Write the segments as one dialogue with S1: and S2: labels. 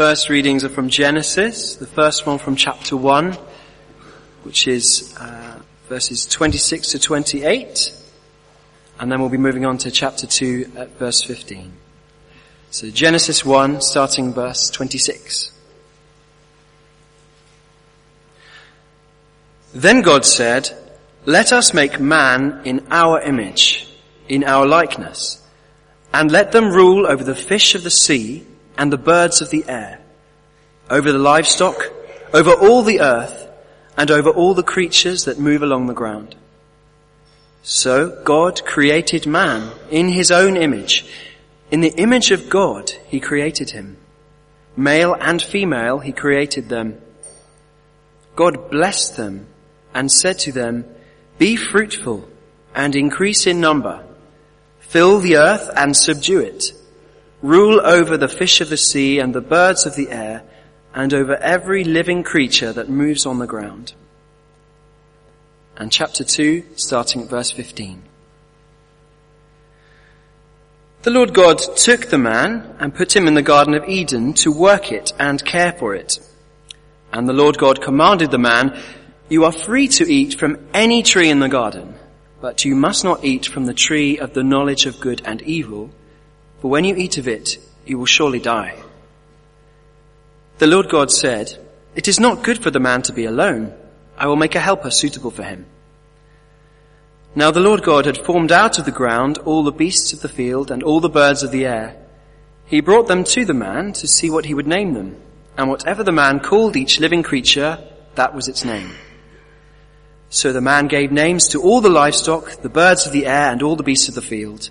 S1: first readings are from Genesis, the first one from chapter 1, which is uh, verses 26 to 28, and then we'll be moving on to chapter 2 at verse 15. So Genesis 1, starting verse 26. Then God said, let us make man in our image, in our likeness, and let them rule over the fish of the sea and the birds of the air, over the livestock, over all the earth, and over all the creatures that move along the ground. So God created man in his own image. In the image of God, he created him. Male and female, he created them. God blessed them and said to them, be fruitful and increase in number. Fill the earth and subdue it. Rule over the fish of the sea and the birds of the air and over every living creature that moves on the ground. And chapter 2, starting at verse 15. The Lord God took the man and put him in the Garden of Eden to work it and care for it. And the Lord God commanded the man, you are free to eat from any tree in the garden, but you must not eat from the tree of the knowledge of good and evil, for when you eat of it, you will surely die. The Lord God said, It is not good for the man to be alone. I will make a helper suitable for him. Now the Lord God had formed out of the ground all the beasts of the field and all the birds of the air. He brought them to the man to see what he would name them, and whatever the man called each living creature, that was its name. So the man gave names to all the livestock, the birds of the air, and all the beasts of the field.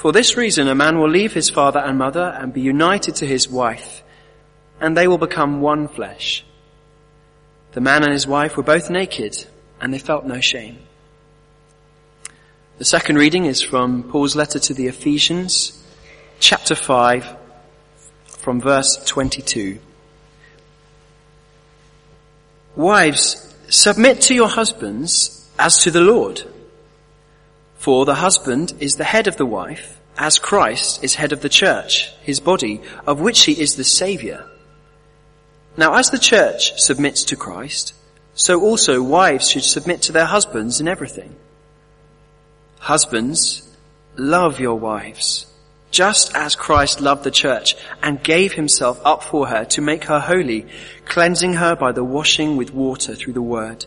S1: For this reason a man will leave his father and mother and be united to his wife, and they will become one flesh. The man and his wife were both naked, and they felt no shame. The second reading is from Paul's letter to the Ephesians, chapter 5, from verse 22. Wives, submit to your husbands as to the Lord. For the husband is the head of the wife, as Christ is head of the church, his body, of which he is the saviour. Now as the church submits to Christ, so also wives should submit to their husbands in everything. Husbands, love your wives just as Christ loved the church and gave himself up for her to make her holy, cleansing her by the washing with water through the word,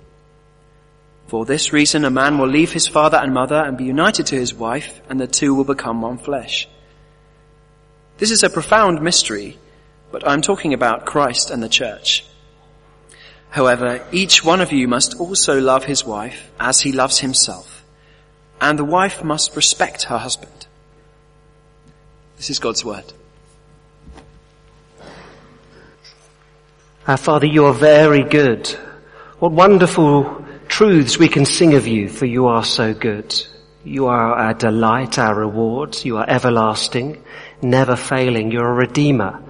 S1: For this reason, a man will leave his father and mother and be united to his wife, and the two will become one flesh. This is a profound mystery, but I'm talking about Christ and the church. However, each one of you must also love his wife as he loves himself, and the wife must respect her husband. This is God's word.
S2: Our Father, you are very good. What wonderful truths we can sing of you, for you are so good. You are our delight, our reward. You are everlasting, never failing. You're a redeemer.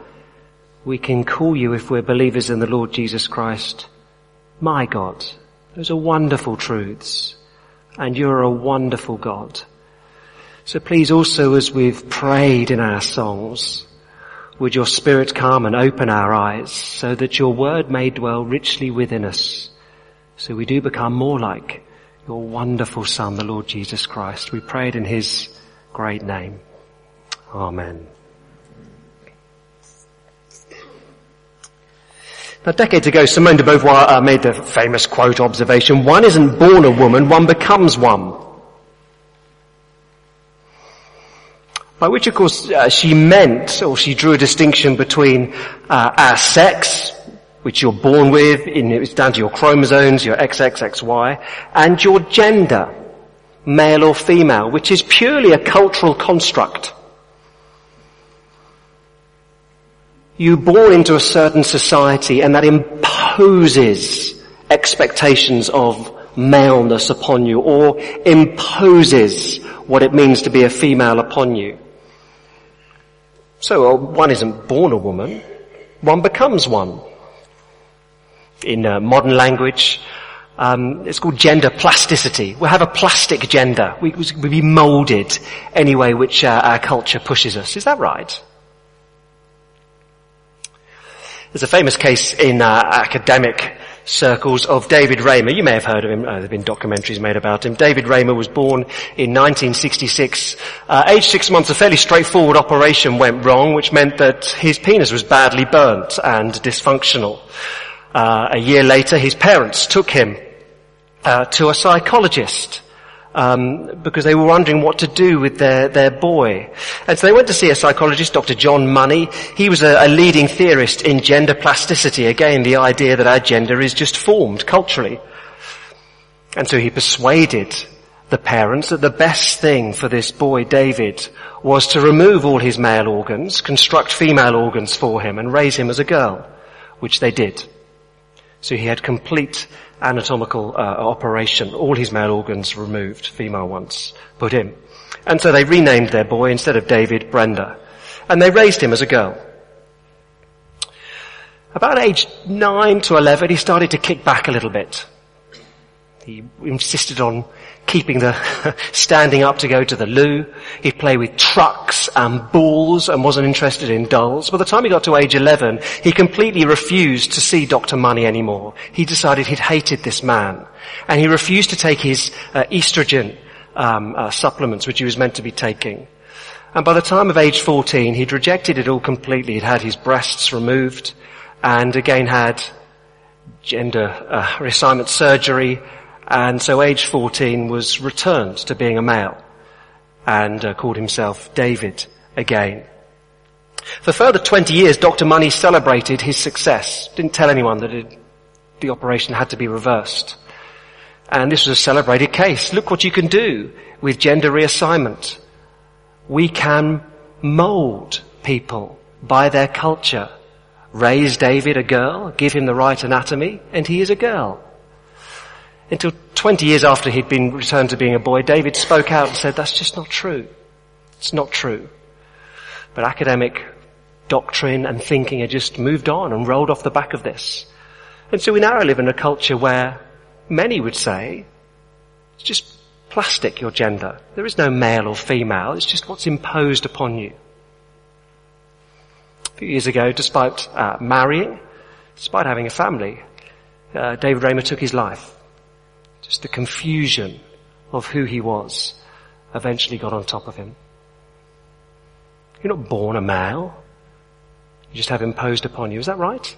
S2: We can call you, if we're believers in the Lord Jesus Christ, my God. Those are wonderful truths. And you're a wonderful God. So please also as we've prayed in our songs, would your spirit come and open our eyes so that your word may dwell richly within us. So we do become more like your wonderful son, the Lord Jesus Christ. We pray it in his great name. Amen. Now, decades ago, Simone de Beauvoir uh, made the famous quote observation, one isn't born a woman, one becomes one. By which, of course, uh, she meant, or she drew a distinction between uh, our sex, which you're born with, in, it's down to your chromosomes, your XXXY, and your gender, male or female, which is purely a cultural construct. You're born into a certain society and that imposes expectations of maleness upon you or imposes what it means to be a female upon you. So uh, one isn't born a woman, one becomes one. In uh, modern language, um, it's called gender plasticity. We have a plastic gender. We, we be moulded any way which uh, our culture pushes us. Is that right? There's a famous case in uh, academic circles of David Reimer. You may have heard of him. Uh, there have been documentaries made about him. David Reimer was born in 1966. Uh, age six months, a fairly straightforward operation went wrong, which meant that his penis was badly burnt and dysfunctional. Uh, a year later, his parents took him uh, to a psychologist um, because they were wondering what to do with their, their boy. And so they went to see a psychologist, Dr. John Money. He was a, a leading theorist in gender plasticity. Again, the idea that our gender is just formed culturally. And so he persuaded the parents that the best thing for this boy, David, was to remove all his male organs, construct female organs for him, and raise him as a girl, which they did. So he had complete anatomical uh, operation, all his male organs removed, female ones put in. And so they renamed their boy, instead of David, Brenda. And they raised him as a girl. About age 9 to 11, he started to kick back a little bit. He insisted on keeping the, standing up to go to the loo. He'd play with trucks and balls and wasn't interested in dolls. By the time he got to age 11, he completely refused to see Dr. Money anymore. He decided he'd hated this man. And he refused to take his uh, estrogen um, uh, supplements, which he was meant to be taking. And by the time of age 14, he'd rejected it all completely. He'd had his breasts removed and again had gender uh, reassignment surgery and so age 14 was returned to being a male and uh, called himself David again. For further 20 years, Dr. Money celebrated his success. Didn't tell anyone that it, the operation had to be reversed. And this was a celebrated case. Look what you can do with gender reassignment. We can mold people by their culture. Raise David a girl, give him the right anatomy, and he is a girl. Until 20 years after he'd been returned to being a boy, David spoke out and said, that's just not true. It's not true. But academic doctrine and thinking had just moved on and rolled off the back of this. And so we now live in a culture where many would say, it's just plastic, your gender. There is no male or female. It's just what's imposed upon you. A few years ago, despite uh, marrying, despite having a family, uh, David Reimer took his life. Just the confusion of who he was eventually got on top of him. You're not born a male. You just have imposed upon you. Is that right?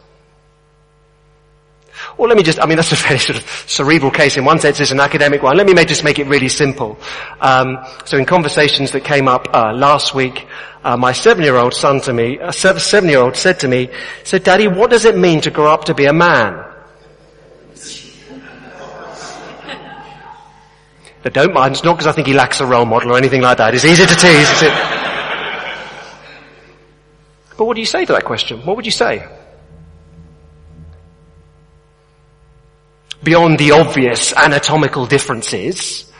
S2: Or let me just, I mean, that's a very sort of cerebral case in one sense, it's an academic one. Let me make, just make it really simple. Um, so in conversations that came up uh, last week, uh, my seven-year-old son to me, a seven-year-old said to me, said, Daddy, what does it mean to grow up to be a man? But don't mind, it's not because I think he lacks a role model or anything like that. It's easy to tease, is it? But what do you say to that question? What would you say? Beyond the obvious anatomical differences,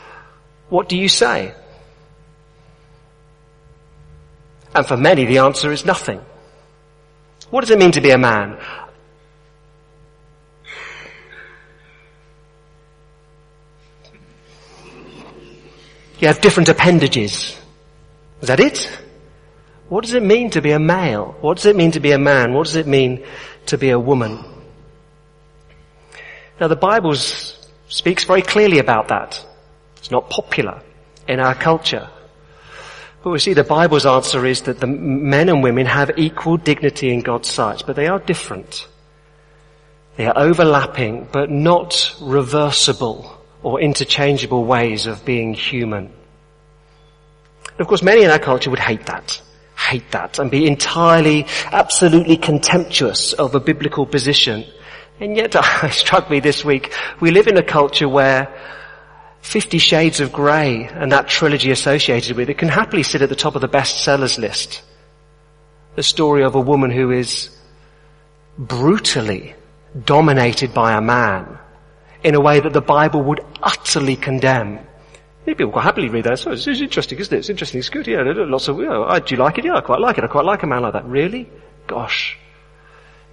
S2: what do you say? And for many the answer is nothing. What does it mean to be a man? You have different appendages. Is that it? What does it mean to be a male? What does it mean to be a man? What does it mean to be a woman? Now the Bible speaks very clearly about that. It's not popular in our culture. But we see the Bible's answer is that the men and women have equal dignity in God's sight, but they are different. They are overlapping but not reversible or interchangeable ways of being human. And of course many in our culture would hate that, hate that and be entirely, absolutely contemptuous of a biblical position. And yet it struck me this week, we live in a culture where Fifty Shades of Grey and that trilogy associated with it can happily sit at the top of the bestsellers list. The story of a woman who is brutally dominated by a man in a way that the Bible would utterly condemn. People quite happily read that. So it's, it's interesting, isn't it? It's interesting. It's good. Yeah, lots of. You know, do you like it? Yeah, I quite like it. I quite like a man like that. Really? Gosh.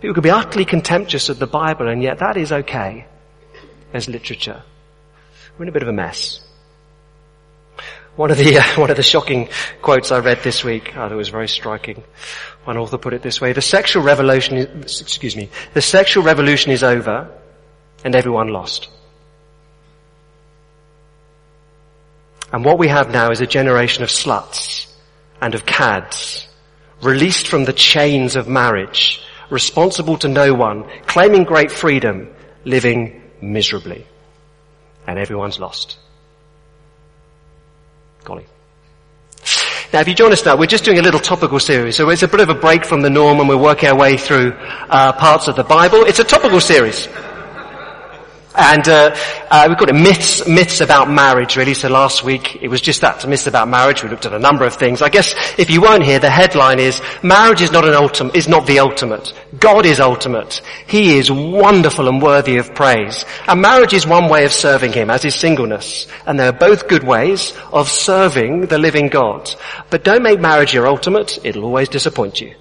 S2: People could be utterly contemptuous of the Bible, and yet that is okay as literature. We're in a bit of a mess. One of the uh, one of the shocking quotes I read this week, I thought it was very striking. One author put it this way: "The sexual revolution, is, excuse me, the sexual revolution is over, and everyone lost." And what we have now is a generation of sluts and of cads, released from the chains of marriage, responsible to no one, claiming great freedom, living miserably. And everyone's lost. Golly. Now, if you join us now, we're just doing a little topical series, so it's a bit of a break from the norm and we're working our way through uh, parts of the Bible. It's a topical series. And uh, uh, we've got myths, myths about marriage, really. So last week it was just that, myths about marriage. We looked at a number of things. I guess if you weren't here, the headline is marriage is not an ultimate, is not the ultimate. God is ultimate. He is wonderful and worthy of praise. And marriage is one way of serving Him, as is singleness. And they're both good ways of serving the living God. But don't make marriage your ultimate. It'll always disappoint you.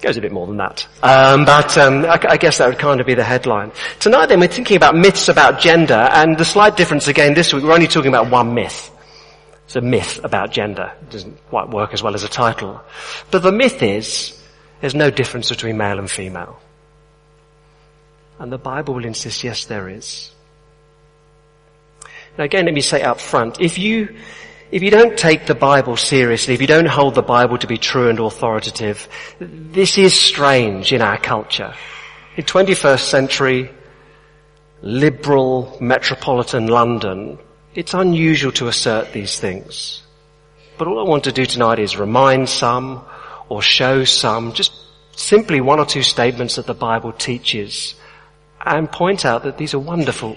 S2: Goes a bit more than that. Um, but um, I, I, guess that would kind of be the headline. Tonight then we're thinking about myths about gender and the slight difference again this week, we're only talking about one myth. It's a myth about gender. It doesn't quite work as well as a title. But the myth is, there's no difference between male and female. And the Bible will insist, yes there is. Now again, let me say up front, if you, if you don't take the Bible seriously, if you don't hold the Bible to be true and authoritative, this is strange in our culture. In 21st century, liberal metropolitan London, it's unusual to assert these things. But all I want to do tonight is remind some or show some, just simply one or two statements that the Bible teaches and point out that these are wonderful,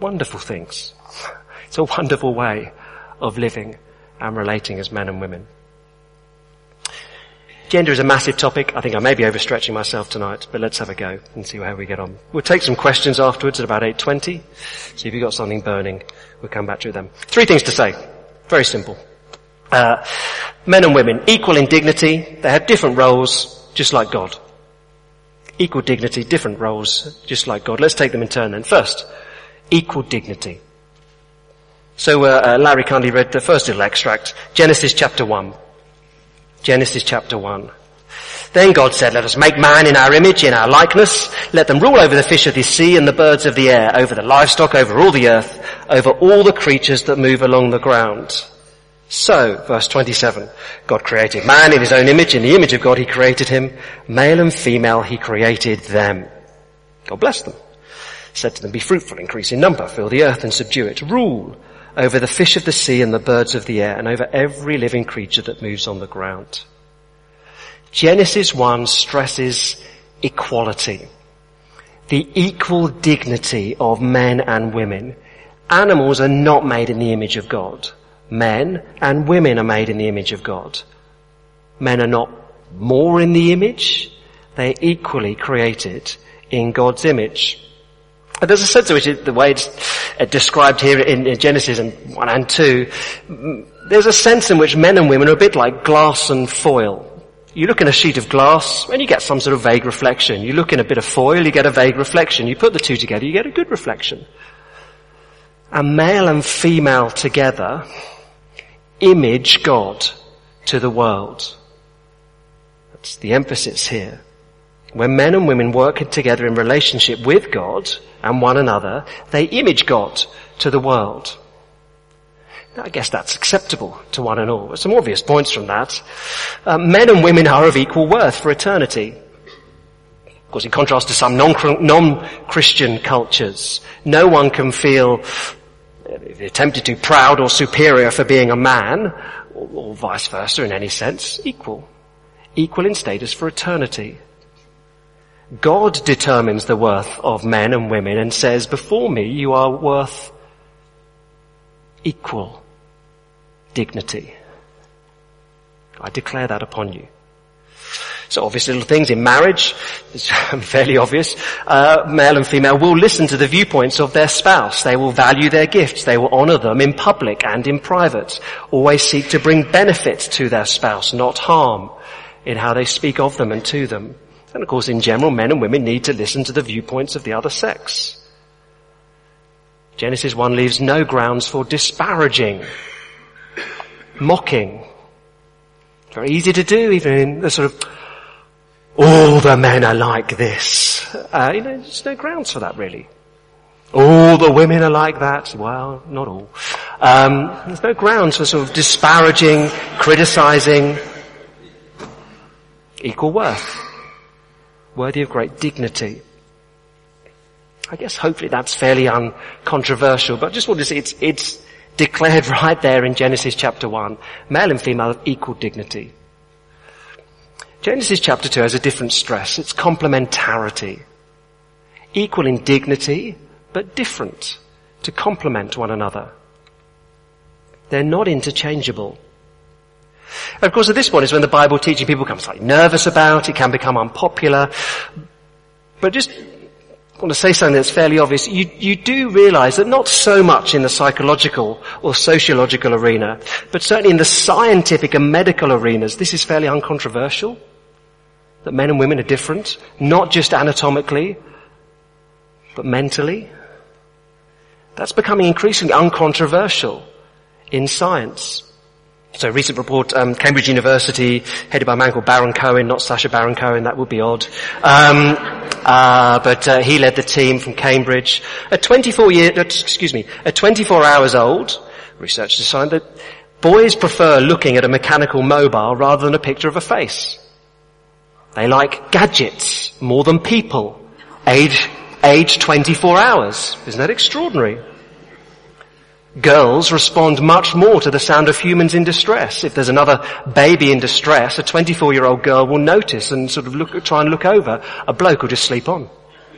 S2: wonderful things. It's a wonderful way of living and relating as men and women. Gender is a massive topic. I think I may be overstretching myself tonight, but let's have a go and see how we get on. We'll take some questions afterwards at about 8.20. So if you've got something burning, we'll come back to them. Three things to say. Very simple. Uh, men and women, equal in dignity. They have different roles, just like God. Equal dignity, different roles, just like God. Let's take them in turn then. First, equal dignity. So uh, uh, Larry kindly read the first little extract, Genesis chapter 1. Genesis chapter 1. Then God said, let us make man in our image, in our likeness. Let them rule over the fish of the sea and the birds of the air, over the livestock, over all the earth, over all the creatures that move along the ground. So, verse 27, God created man in his own image. In the image of God he created him. Male and female he created them. God blessed them. Said to them, be fruitful, increase in number, fill the earth and subdue it. Rule over the fish of the sea and the birds of the air and over every living creature that moves on the ground. Genesis 1 stresses equality. The equal dignity of men and women. Animals are not made in the image of God. Men and women are made in the image of God. Men are not more in the image. They're equally created in God's image. And there's a sense in which it, the way it's uh, described here in, in Genesis and 1 and 2, there's a sense in which men and women are a bit like glass and foil. You look in a sheet of glass and you get some sort of vague reflection. You look in a bit of foil, you get a vague reflection. You put the two together, you get a good reflection. And male and female together image God to the world. That's the emphasis here. When men and women work together in relationship with God and one another, they image God to the world. Now, I guess that's acceptable to one and all. Some obvious points from that. Uh, men and women are of equal worth for eternity. Of course, in contrast to some non-Christian cultures, no one can feel, if they're tempted to, proud or superior for being a man, or, or vice versa in any sense, equal. Equal in status for eternity. God determines the worth of men and women and says, before me you are worth equal dignity. I declare that upon you. So obvious little things in marriage, it's fairly obvious, uh, male and female will listen to the viewpoints of their spouse. They will value their gifts. They will honor them in public and in private. Always seek to bring benefit to their spouse, not harm in how they speak of them and to them. And of course in general, men and women need to listen to the viewpoints of the other sex. Genesis 1 leaves no grounds for disparaging, mocking. Very easy to do even in the sort of all the men are like this. Uh, you know, there's no grounds for that really. All the women are like that. Well, not all. Um, there's no grounds for sort of disparaging, criticizing. Equal worth. Worthy of great dignity. I guess hopefully that's fairly uncontroversial, but I just want to say it's, it's declared right there in Genesis chapter 1. Male and female of equal dignity. Genesis chapter 2 has a different stress. It's complementarity. Equal in dignity, but different to complement one another. They're not interchangeable. And of course at this point is when the Bible teaching people become slightly nervous about, it can become unpopular. But just want to say something that's fairly obvious. You, you do realize that not so much in the psychological or sociological arena, but certainly in the scientific and medical arenas, this is fairly uncontroversial. That men and women are different, not just anatomically, but mentally. That's becoming increasingly uncontroversial in science. So a recent report, um, Cambridge University, headed by a man called Baron Cohen, not Sacha Baron Cohen, that would be odd. Um, uh, but uh, he led the team from Cambridge. At 24 years, uh, excuse me, at 24 hours old, research decided that boys prefer looking at a mechanical mobile rather than a picture of a face. They like gadgets more than people. Age, age 24 hours. Isn't that extraordinary? Girls respond much more to the sound of humans in distress. If there's another baby in distress, a 24 year old girl will notice and sort of look, try and look over. A bloke will just sleep on.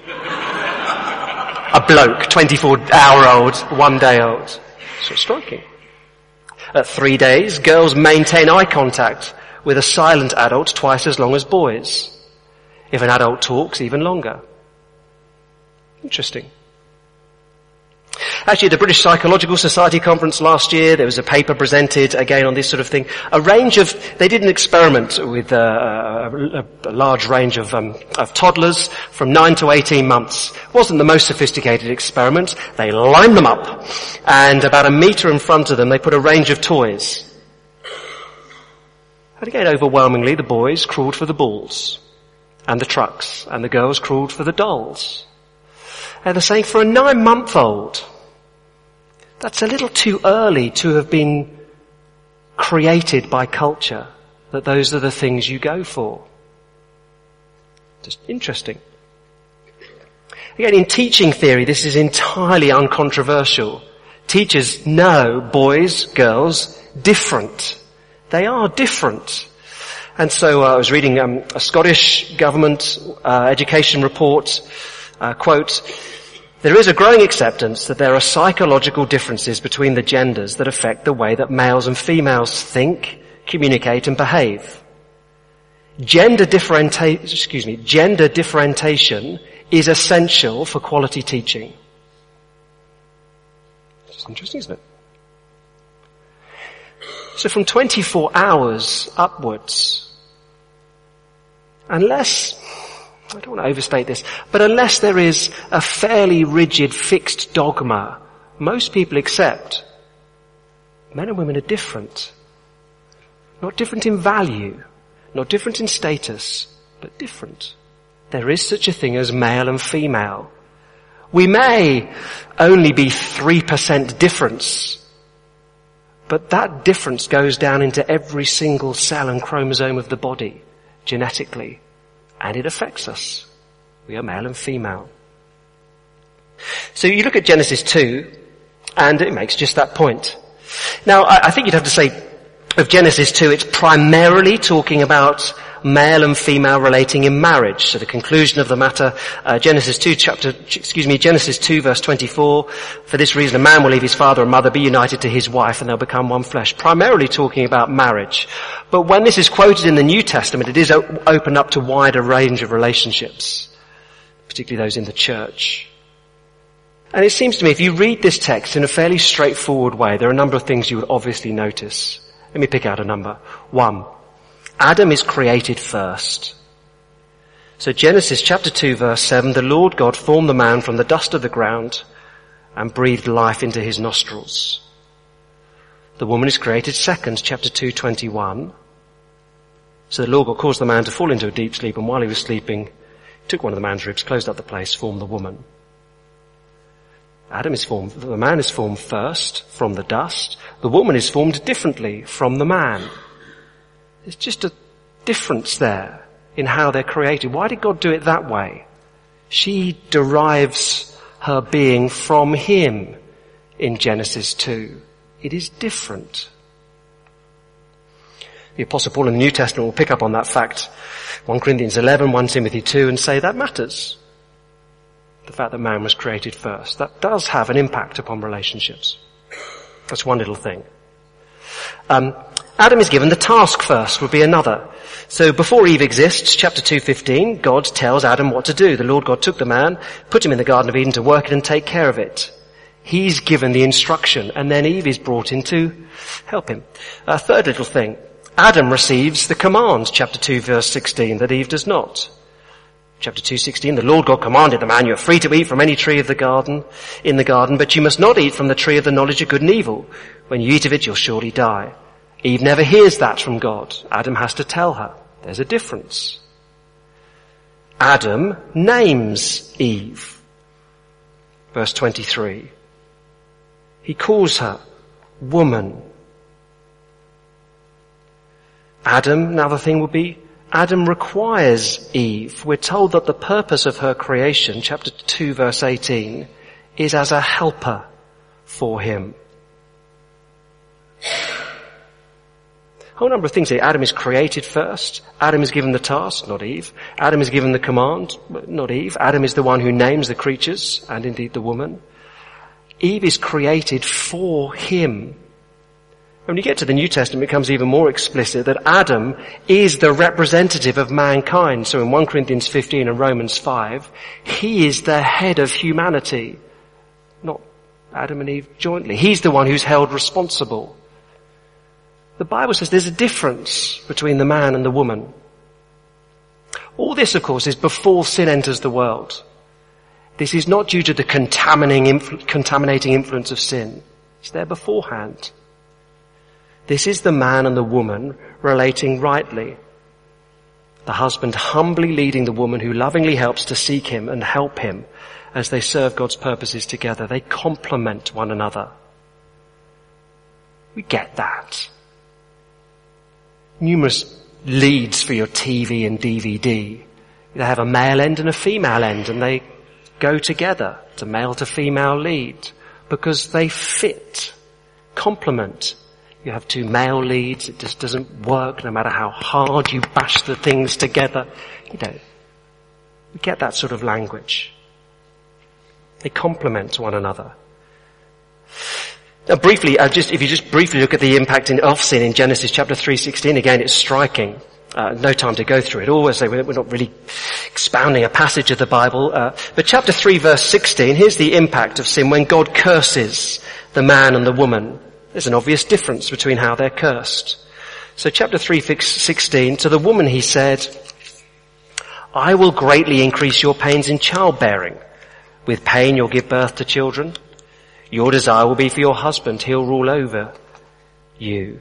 S2: a bloke, 24 hour old, one day old. So striking. At three days, girls maintain eye contact with a silent adult twice as long as boys. If an adult talks, even longer. Interesting. Actually, at the British Psychological Society conference last year, there was a paper presented again on this sort of thing. A range of, they did an experiment with uh, a, a, large range of, um, of toddlers from 9 to 18 months. It wasn't the most sophisticated experiment. They lined them up and about a meter in front of them they put a range of toys. And again, overwhelmingly, the boys crawled for the balls and the trucks and the girls crawled for the dolls. And they're saying for a nine month old, that's a little too early to have been created by culture, that those are the things you go for. Just interesting. Again, in teaching theory, this is entirely uncontroversial. Teachers know boys, girls, different. They are different. And so uh, I was reading um, a Scottish government uh, education report, uh, quote, there is a growing acceptance that there are psychological differences between the genders that affect the way that males and females think, communicate and behave. Gender differentiation, excuse me, gender differentiation is essential for quality teaching. It's interesting, isn't it? So from 24 hours upwards, unless I don't want to overstate this, but unless there is a fairly rigid fixed dogma, most people accept men and women are different. Not different in value, not different in status, but different. There is such a thing as male and female. We may only be 3% difference, but that difference goes down into every single cell and chromosome of the body, genetically and it affects us. We are male and female. So you look at Genesis 2, and it makes just that point. Now, I, think you'd have to say of Genesis 2, it's primarily talking about male and female relating in marriage. So the conclusion of the matter, uh, Genesis 2 chapter, excuse me, Genesis 2 verse 24, for this reason a man will leave his father and mother, be united to his wife and they'll become one flesh. Primarily talking about marriage. But when this is quoted in the New Testament, it is op- open up to wider range of relationships, particularly those in the church. And it seems to me if you read this text in a fairly straightforward way, there are a number of things you would obviously notice. Let me pick out a number. One, Adam is created first. So Genesis chapter 2 verse 7, the Lord God formed the man from the dust of the ground and breathed life into his nostrils. The woman is created second, chapter 2, 21. So the Lord God caused the man to fall into a deep sleep and while he was sleeping, took one of the man's ribs, closed up the place, formed the woman. Adam is formed, the man is formed first from the dust. The woman is formed differently from the man. There's just a difference there in how they're created. Why did God do it that way? She derives her being from Him in Genesis 2. It is different. The apostle Paul in the New Testament will pick up on that fact. 1 Corinthians 11, 1 Timothy 2 and say that matters. The fact that man was created first. That does have an impact upon relationships. That's one little thing. Um, Adam is given the task first, would be another. So before Eve exists, chapter 2.15, God tells Adam what to do. The Lord God took the man, put him in the Garden of Eden to work it and take care of it. He's given the instruction, and then Eve is brought in to help him. A third little thing. Adam receives the command, chapter 2 verse 16, that Eve does not. Chapter 2:16 The Lord God commanded the man you are free to eat from any tree of the garden in the garden but you must not eat from the tree of the knowledge of good and evil when you eat of it you'll surely die Eve never hears that from God. Adam has to tell her. There's a difference. Adam names Eve. Verse 23. He calls her woman. Adam, another thing would be, Adam requires Eve. We're told that the purpose of her creation, chapter 2 verse 18, is as a helper for him whole number of things here. Adam is created first. Adam is given the task, not Eve. Adam is given the command, not Eve. Adam is the one who names the creatures, and indeed the woman. Eve is created for him. When you get to the New Testament, it becomes even more explicit that Adam is the representative of mankind. So in 1 Corinthians 15 and Romans 5, he is the head of humanity. Not Adam and Eve jointly. He's the one who's held responsible. The Bible says there's a difference between the man and the woman. All this, of course, is before sin enters the world. This is not due to the contaminating influence of sin. It's there beforehand. This is the man and the woman relating rightly. The husband humbly leading the woman who lovingly helps to seek him and help him as they serve God's purposes together. They complement one another. We get that numerous leads for your TV and DVD. They have a male end and a female end and they go together. It's a male to female lead because they fit, complement. You have two male leads, it just doesn't work no matter how hard you bash the things together. You know, we get that sort of language. They complement one another. Now briefly, uh, just, if you just briefly look at the impact in, of sin in Genesis chapter 3.16, again it's striking. Uh, no time to go through it all, as we're not really expounding a passage of the Bible. Uh, but chapter 3 verse 16, here's the impact of sin when God curses the man and the woman. There's an obvious difference between how they're cursed. So chapter 3 16, to the woman he said, I will greatly increase your pains in childbearing. With pain you'll give birth to children. Your desire will be for your husband. He'll rule over you.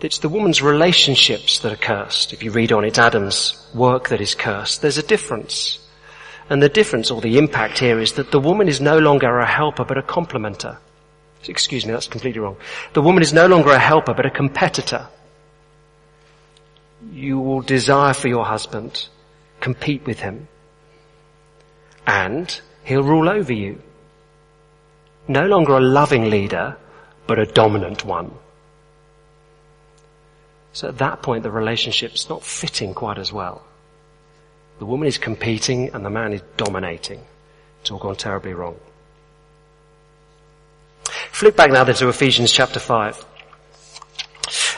S2: It's the woman's relationships that are cursed. If you read on, it's Adam's work that is cursed. There's a difference. And the difference or the impact here is that the woman is no longer a helper but a complementer. Excuse me, that's completely wrong. The woman is no longer a helper but a competitor. You will desire for your husband, compete with him, and he'll rule over you. No longer a loving leader, but a dominant one. So at that point the relationship's not fitting quite as well. The woman is competing and the man is dominating. It's all gone terribly wrong. Flip back now to Ephesians chapter 5.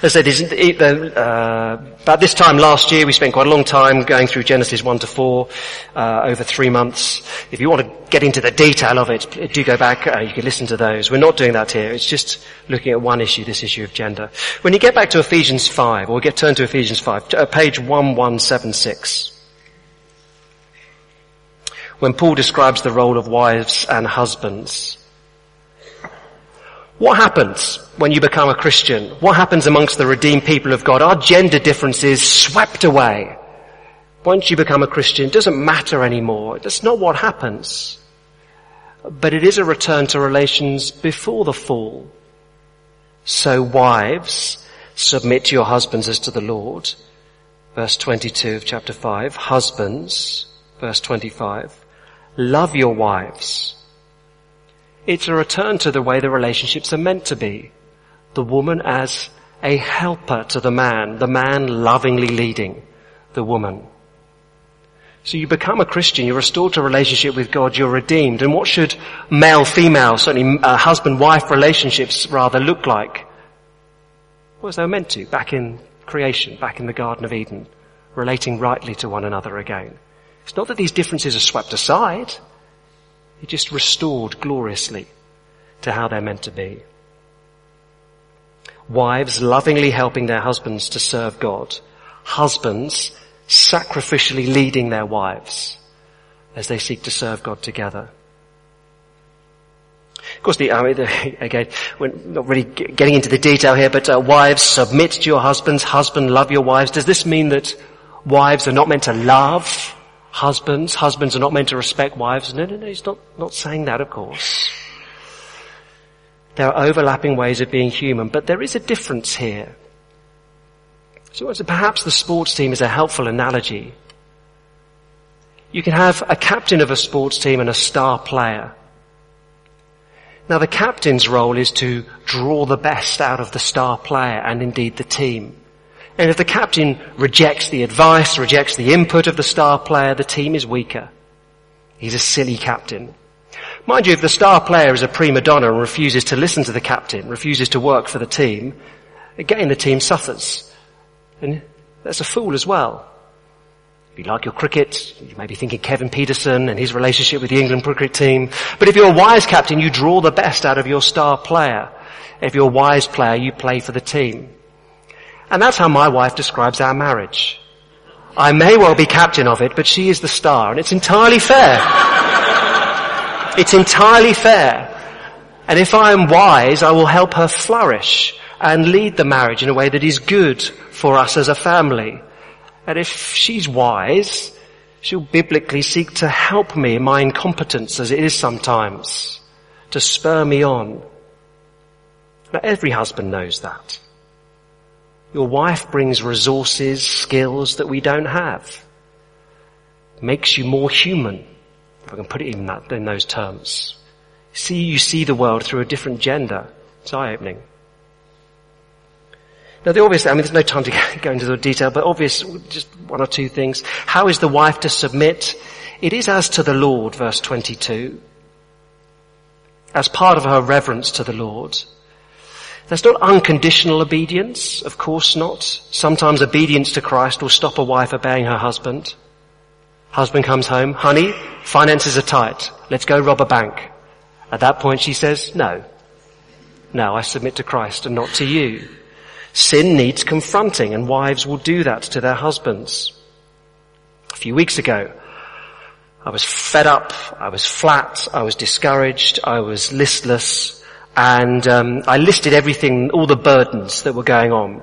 S2: As I said, uh, about this time last year, we spent quite a long time going through Genesis 1 to 4, uh, over three months. If you want to get into the detail of it, do go back, uh, you can listen to those. We're not doing that here. It's just looking at one issue, this issue of gender. When you get back to Ephesians 5, or get turned to Ephesians 5, uh, page 1176, when Paul describes the role of wives and husbands, what happens when you become a Christian? What happens amongst the redeemed people of God? Are gender differences swept away? Once you become a Christian, it doesn't matter anymore. That's not what happens. But it is a return to relations before the fall. So wives, submit to your husbands as to the Lord. Verse 22 of chapter 5. Husbands, verse 25. Love your wives it's a return to the way the relationships are meant to be. The woman as a helper to the man, the man lovingly leading the woman. So you become a Christian, you're restored to a relationship with God, you're redeemed. And what should male-female, certainly uh, husband-wife relationships rather look like? Well, as they meant to, back in creation, back in the Garden of Eden, relating rightly to one another again. It's not that these differences are swept aside. He just restored gloriously to how they're meant to be. Wives lovingly helping their husbands to serve God. Husbands sacrificially leading their wives as they seek to serve God together. Of course, the, I mean, the, again, we're not really getting into the detail here, but uh, wives submit to your husbands, husband love your wives. Does this mean that wives are not meant to love husbands. Husbands are not meant to respect wives. No, no, no, he's not, not saying that, of course. There are overlapping ways of being human, but there is a difference here. So perhaps the sports team is a helpful analogy. You can have a captain of a sports team and a star player. Now the captain's role is to draw the best out of the star player and indeed the team. And if the captain rejects the advice, rejects the input of the star player, the team is weaker. He's a silly captain. Mind you, if the star player is a prima donna and refuses to listen to the captain, refuses to work for the team, again the team suffers. And that's a fool as well. If you like your cricket, you may be thinking Kevin Pietersen and his relationship with the England cricket team. But if you're a wise captain, you draw the best out of your star player. If you're a wise player, you play for the team. And that's how my wife describes our marriage. I may well be captain of it, but she is the star, and it's entirely fair. it's entirely fair. And if I am wise, I will help her flourish and lead the marriage in a way that is good for us as a family. And if she's wise, she'll biblically seek to help me in my incompetence as it is sometimes, to spur me on. Now every husband knows that. Your wife brings resources, skills that we don't have. Makes you more human, if I can put it in that, in those terms. See, you see the world through a different gender. It's eye-opening. Now the obvious, I mean there's no time to go into the detail, but obvious, just one or two things. How is the wife to submit? It is as to the Lord, verse 22. As part of her reverence to the Lord. That's not unconditional obedience, of course not. Sometimes obedience to Christ will stop a wife obeying her husband. Husband comes home, honey, finances are tight, let's go rob a bank. At that point she says, no. No, I submit to Christ and not to you. Sin needs confronting and wives will do that to their husbands. A few weeks ago, I was fed up, I was flat, I was discouraged, I was listless, and um, I listed everything, all the burdens that were going on.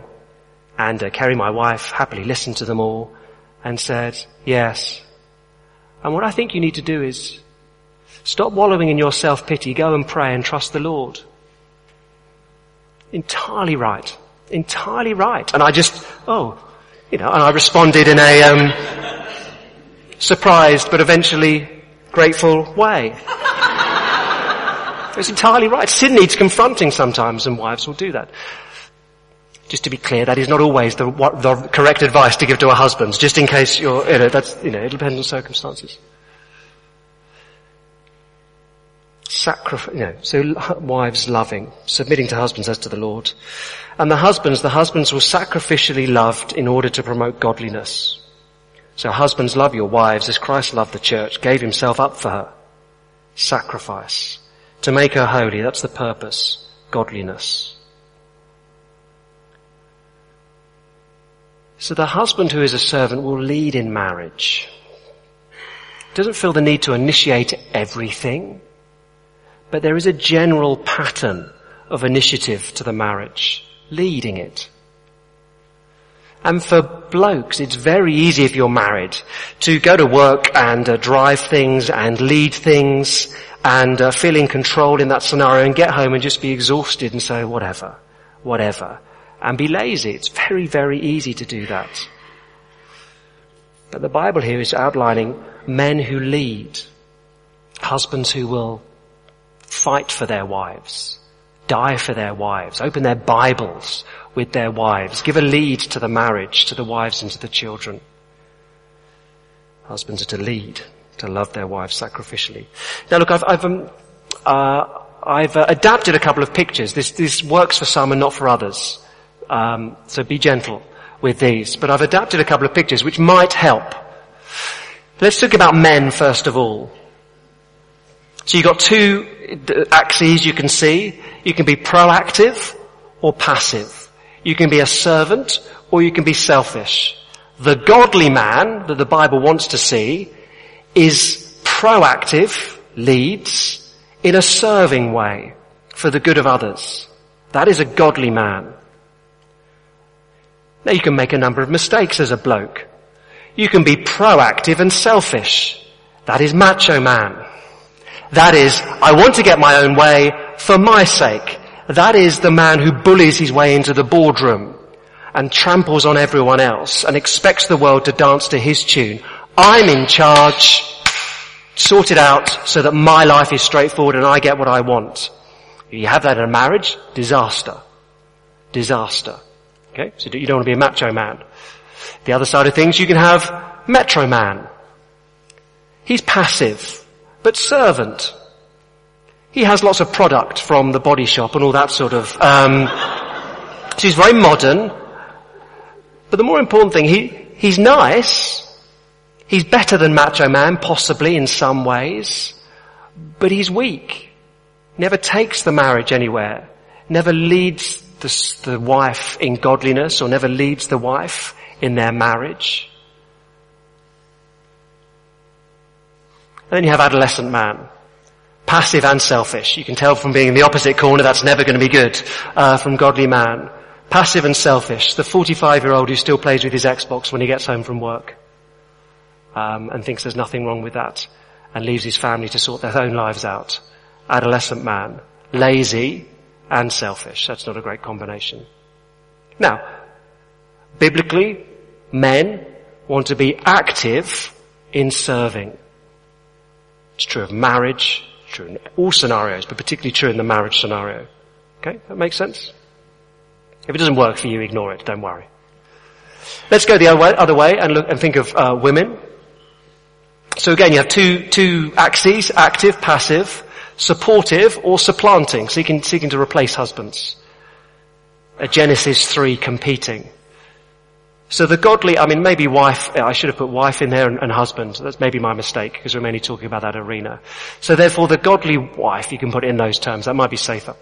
S2: And uh, Kerry, my wife, happily listened to them all and said, yes. And what I think you need to do is stop wallowing in your self-pity, go and pray and trust the Lord. Entirely right. Entirely right. And I just, oh, You know, and I responded in a um, surprised but eventually grateful way. It's entirely right. Sin needs confronting sometimes, and wives will do that. Just to be clear, that is not always the, what, the correct advice to give to our husbands, just in case you're, you know, that's, you know, it depends on circumstances. Sacrifice, you know, so wives loving, submitting to husbands as to the Lord. And the husbands, the husbands were sacrificially loved in order to promote godliness. So husbands love your wives as Christ loved the church, gave himself up for her. Sacrifice. To make her holy, that's the purpose. Godliness. So the husband who is a servant will lead in marriage. Doesn't feel the need to initiate everything, but there is a general pattern of initiative to the marriage leading it. And for blokes, it's very easy if you're married to go to work and uh, drive things and lead things and uh, feel in control in that scenario and get home and just be exhausted and say whatever, whatever, and be lazy. It's very, very easy to do that. But the Bible here is outlining men who lead, husbands who will fight for their wives, die for their wives, open their Bibles with their wives, give a lead to the marriage, to the wives and to the children. Husbands are to lead, to love their wives sacrificially. Now look, I've, I've, um, uh, I've uh, adapted a couple of pictures. This, this works for some and not for others. Um, so be gentle with these. But I've adapted a couple of pictures which might help. Let's talk about men first of all. So you've got two axes you can see. You can be proactive or passive. You can be a servant or you can be selfish. The godly man that the Bible wants to see is proactive, leads in a serving way for the good of others. That is a godly man. Now you can make a number of mistakes as a bloke. You can be proactive and selfish. That is macho man. That is, I want to get my own way for my sake. That is the man who bullies his way into the boardroom and tramples on everyone else and expects the world to dance to his tune. I'm in charge, sort it out so that my life is straightforward and I get what I want. You have that in a marriage, disaster. Disaster. Okay? So you don't want to be a macho man. The other side of things, you can have metro man. He's passive but servant. He has lots of product from the body shop and all that sort of, um, so he's very modern. But the more important thing, he, he's nice. He's better than Macho Man, possibly in some ways. But he's weak. Never takes the marriage anywhere. Never leads the, the wife in godliness or never leads the wife in their marriage. And then you have adolescent man. Passive and selfish. You can tell from being in the opposite corner that's never going to be good uh, from godly man. Passive and selfish. The 45 year old who still plays with his Xbox when he gets home from work. Um, and thinks there's nothing wrong with that. And leaves his family to sort their own lives out. Adolescent man. Lazy and selfish. That's not a great combination. Now, biblically, men want to be active in serving. It's true of marriage, true in all scenarios, but particularly true in the marriage scenario. Okay, that makes sense? If it doesn't work for you, ignore it, don't worry. Let's go the other way, and look and think of uh, women. So again, you have two, two axes, active, passive, supportive or supplanting, seeking, seeking to replace husbands. A Genesis 3 competing. So the godly, I mean, maybe wife, I should have put wife in there and, and husband. That's maybe my mistake because we're mainly talking about that arena. So therefore the godly wife, you can put in those terms, that might be safer,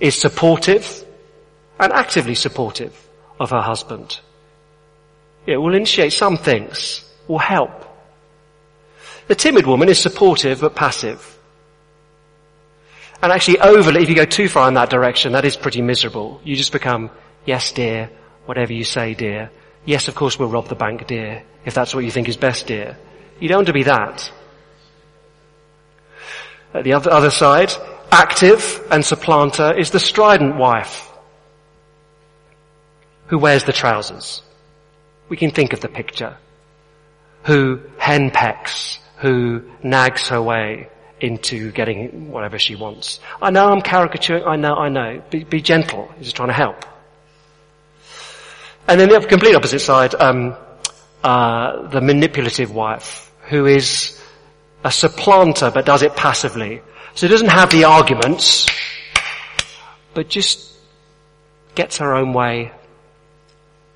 S2: is supportive and actively supportive of her husband. It will initiate some things, will help. The timid woman is supportive but passive. And actually overly, if you go too far in that direction, that is pretty miserable. You just become, yes dear, whatever you say dear. Yes, of course we'll rob the bank, dear, if that's what you think is best, dear. You don't want to be that. At the other, other side, active and supplanter is the strident wife who wears the trousers. We can think of the picture. Who henpecks, who nags her way into getting whatever she wants. I know I'm caricaturing, I know, I know. Be, be gentle. He's just trying to help. And then the complete opposite side, um, uh, the manipulative wife, who is a supplanter but does it passively. So doesn't have the arguments, but just gets her own way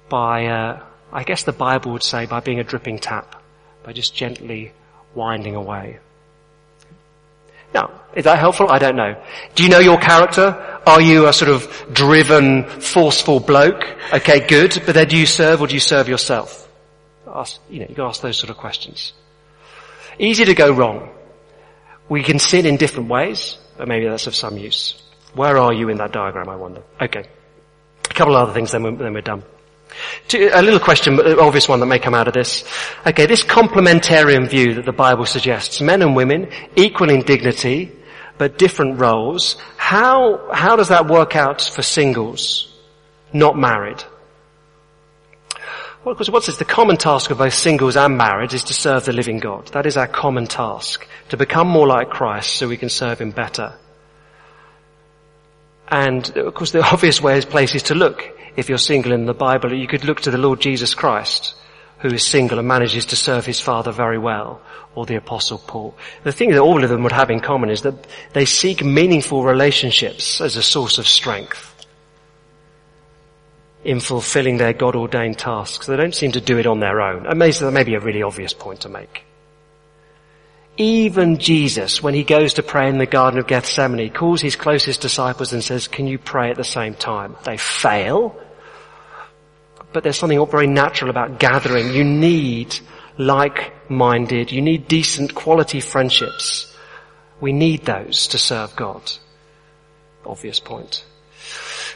S2: by, uh, I guess the Bible would say by being a dripping tap, by just gently winding away. Now, is that helpful? I don't know. Do you know your character? Are you a sort of driven, forceful bloke? Okay, good. But then do you serve or do you serve yourself? Ask, you know, you can ask those sort of questions. Easy to go wrong. We can sin in different ways, but maybe that's of some use. Where are you in that diagram, I wonder? Okay. A couple of other things, then we're, then we're done. A little question, but an obvious one that may come out of this. Okay, this complementarian view that the Bible suggests, men and women, equal in dignity, but different roles, how, how does that work out for singles, not married? Well, because what's this? The common task of both singles and married is to serve the living God. That is our common task. To become more like Christ so we can serve Him better. And of course the obvious way is places to look if you're single in the Bible, you could look to the Lord Jesus Christ, who is single and manages to serve his Father very well, or the Apostle Paul. The thing that all of them would have in common is that they seek meaningful relationships as a source of strength in fulfilling their God-ordained tasks. They don't seem to do it on their own. And that may be a really obvious point to make. Even Jesus, when he goes to pray in the Garden of Gethsemane, calls his closest disciples and says, can you pray at the same time? They fail, but there's something very natural about gathering. You need like-minded, you need decent quality friendships. We need those to serve God. Obvious point.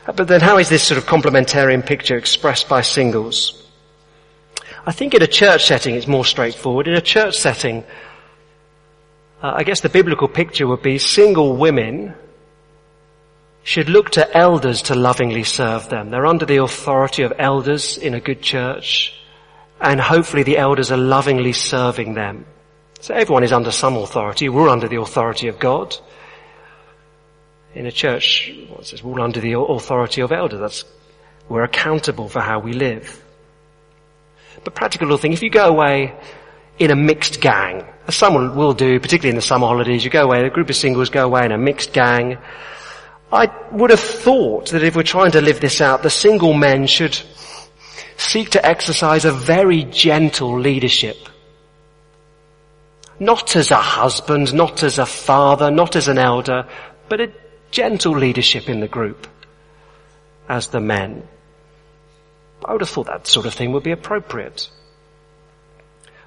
S2: But then how is this sort of complementarian picture expressed by singles? I think in a church setting it's more straightforward. In a church setting, uh, I guess the biblical picture would be single women should look to elders to lovingly serve them. They're under the authority of elders in a good church, and hopefully the elders are lovingly serving them. So everyone is under some authority. We're under the authority of God. In a church, says we're under the authority of elders. That's, we're accountable for how we live. But practical little thing, if you go away in a mixed gang. As someone will do, particularly in the summer holidays, you go away, a group of singles go away in a mixed gang. I would have thought that if we're trying to live this out, the single men should seek to exercise a very gentle leadership. Not as a husband, not as a father, not as an elder, but a gentle leadership in the group as the men. I would have thought that sort of thing would be appropriate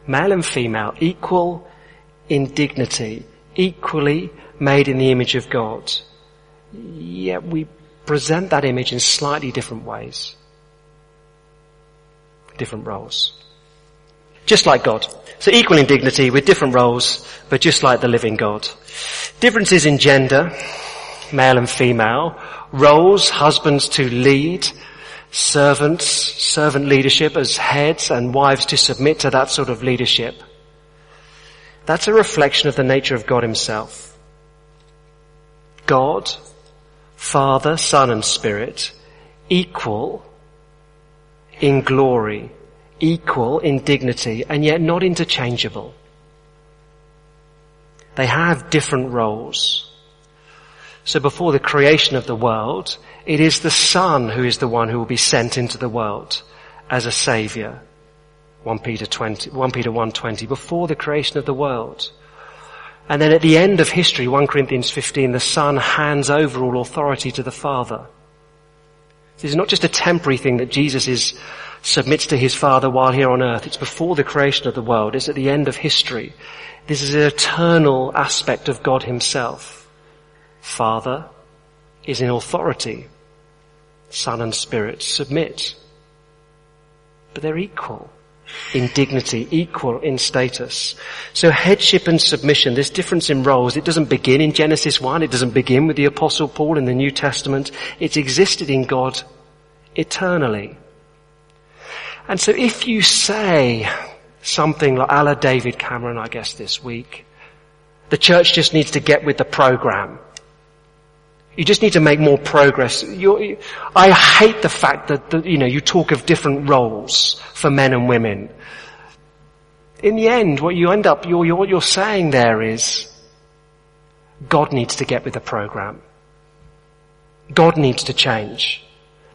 S2: male and female, equal in dignity, equally made in the image of God. Yet we present that image in slightly different ways. Different roles. Just like God. So equal in dignity with different roles, but just like the living God. Differences in gender, male and female, roles, husbands to lead, servants, servant leadership as heads and wives to submit to that sort of leadership. That's a reflection of the nature of God himself. God, Father, Son and Spirit, equal in glory, equal in dignity, and yet not interchangeable. They have different roles. So before the creation of the world, it is the Son who is the one who will be sent into the world as a Saviour. 1 Peter 20, 1 Peter 1.20, before the creation of the world. And then at the end of history, 1 Corinthians 15, the Son hands over all authority to the Father. This is not just a temporary thing that Jesus is, submits to his Father while here on earth. It's before the creation of the world. It's at the end of history. This is an eternal aspect of God himself. Father is in authority. Son and Spirit submit. But they're equal in dignity, equal in status. So headship and submission, this difference in roles, it doesn't begin in Genesis 1, it doesn't begin with the Apostle Paul in the New Testament. It's existed in God eternally. And so if you say something like a la David Cameron, I guess this week, the church just needs to get with the program. You just need to make more progress. You're, I hate the fact that, that, you know, you talk of different roles for men and women. In the end, what you end up, you're, you're, what you're saying there is, God needs to get with the program. God needs to change.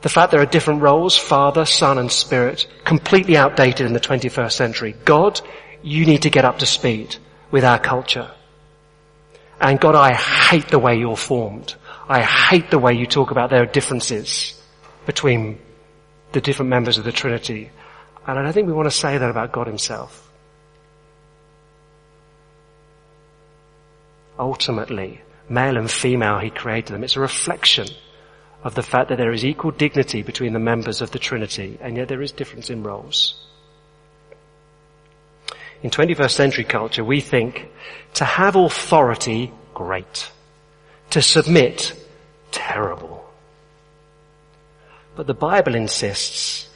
S2: The fact there are different roles, Father, Son and Spirit, completely outdated in the 21st century. God, you need to get up to speed with our culture. And God, I hate the way you're formed. I hate the way you talk about there are differences between the different members of the Trinity. And I don't think we want to say that about God himself. Ultimately, male and female, he created them. It's a reflection of the fact that there is equal dignity between the members of the Trinity, and yet there is difference in roles. In 21st century culture, we think to have authority, great. To submit, terrible. But the Bible insists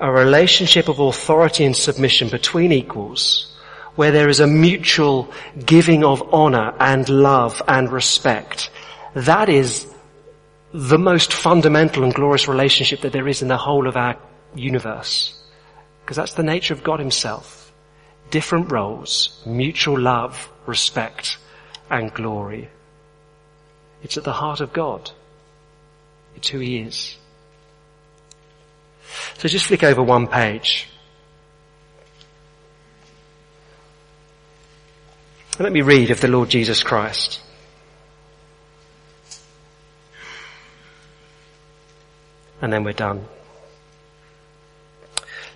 S2: a relationship of authority and submission between equals where there is a mutual giving of honor and love and respect. That is the most fundamental and glorious relationship that there is in the whole of our universe. Because that's the nature of God himself. Different roles, mutual love, respect, and glory. It's at the heart of God. It's who he is. So just flick over one page. let me read of the Lord Jesus Christ. And then we're done.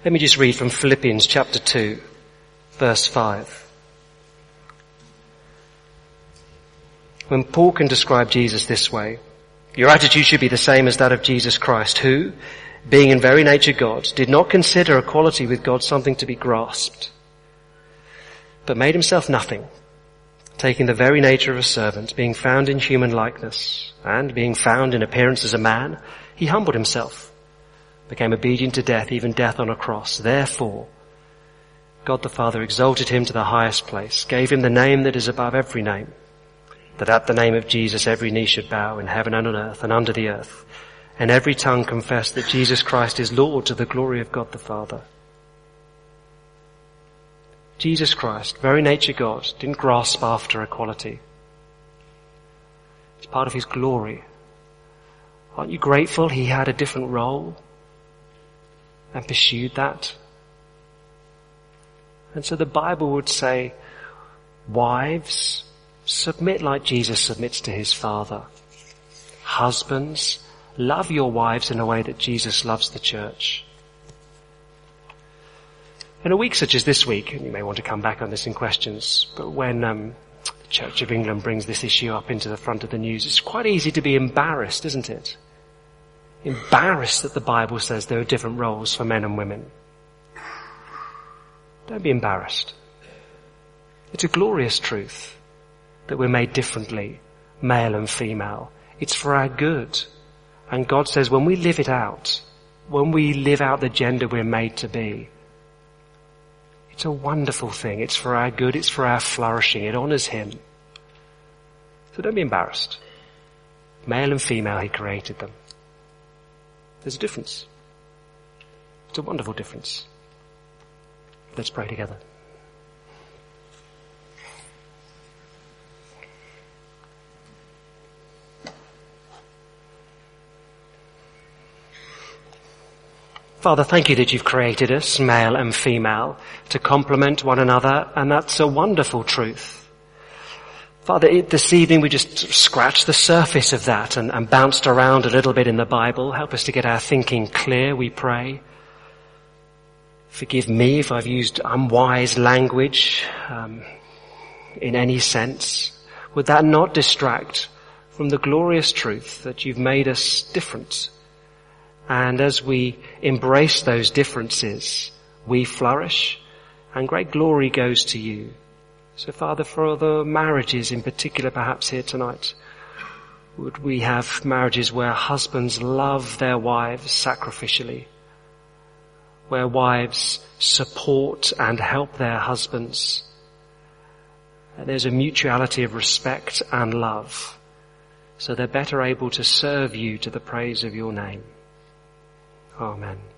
S2: Let me just read from Philippians chapter 2, verse 5. When Paul can describe Jesus this way, your attitude should be the same as that of Jesus Christ, who, being in very nature God, did not consider equality with God something to be grasped, but made himself nothing, taking the very nature of a servant, being found in human likeness, and being found in appearance as a man, he humbled himself, became obedient to death, even death on a cross. Therefore, God the Father exalted him to the highest place, gave him the name that is above every name, that at the name of Jesus every knee should bow in heaven and on earth and under the earth, and every tongue confess that Jesus Christ is Lord to the glory of God the Father. Jesus Christ, very nature God, didn't grasp after equality. It's part of his glory. Aren't you grateful he had a different role and pursued that? And so the Bible would say, wives, submit like Jesus submits to his Father. Husbands, love your wives in a way that Jesus loves the church. In a week such as this week, you may want to come back on this in questions, but when um, the Church of England brings this issue up into the front of the news, it's quite easy to be embarrassed, isn't it? Embarrassed that the Bible says there are different roles for men and women. Don't be embarrassed. It's a glorious truth that we're made differently, male and female. It's for our good. And God says when we live it out, when we live out the gender we're made to be, it's a wonderful thing. It's for our good. It's for our flourishing. It honors Him. So don't be embarrassed. Male and female, He created them. There's a difference. It's a wonderful difference. Let's pray together. Father, thank you that you've created us, male and female, to complement one another, and that's a wonderful truth. Father, it, this evening we just scratched the surface of that and, and, bounced around a little bit in the Bible. Help us to get our thinking clear, we pray. Forgive me if I've used unwise language um, in any sense. Would that not distract from the glorious truth that you've made us different and as we embrace those differences, we flourish and great glory goes to you. So Father, for the marriages in particular perhaps here tonight, would we have marriages where husbands love their wives sacrificially? where wives support and help their husbands. And there's a mutuality of respect and love, so they're better able to serve you to the praise of your name. Amen.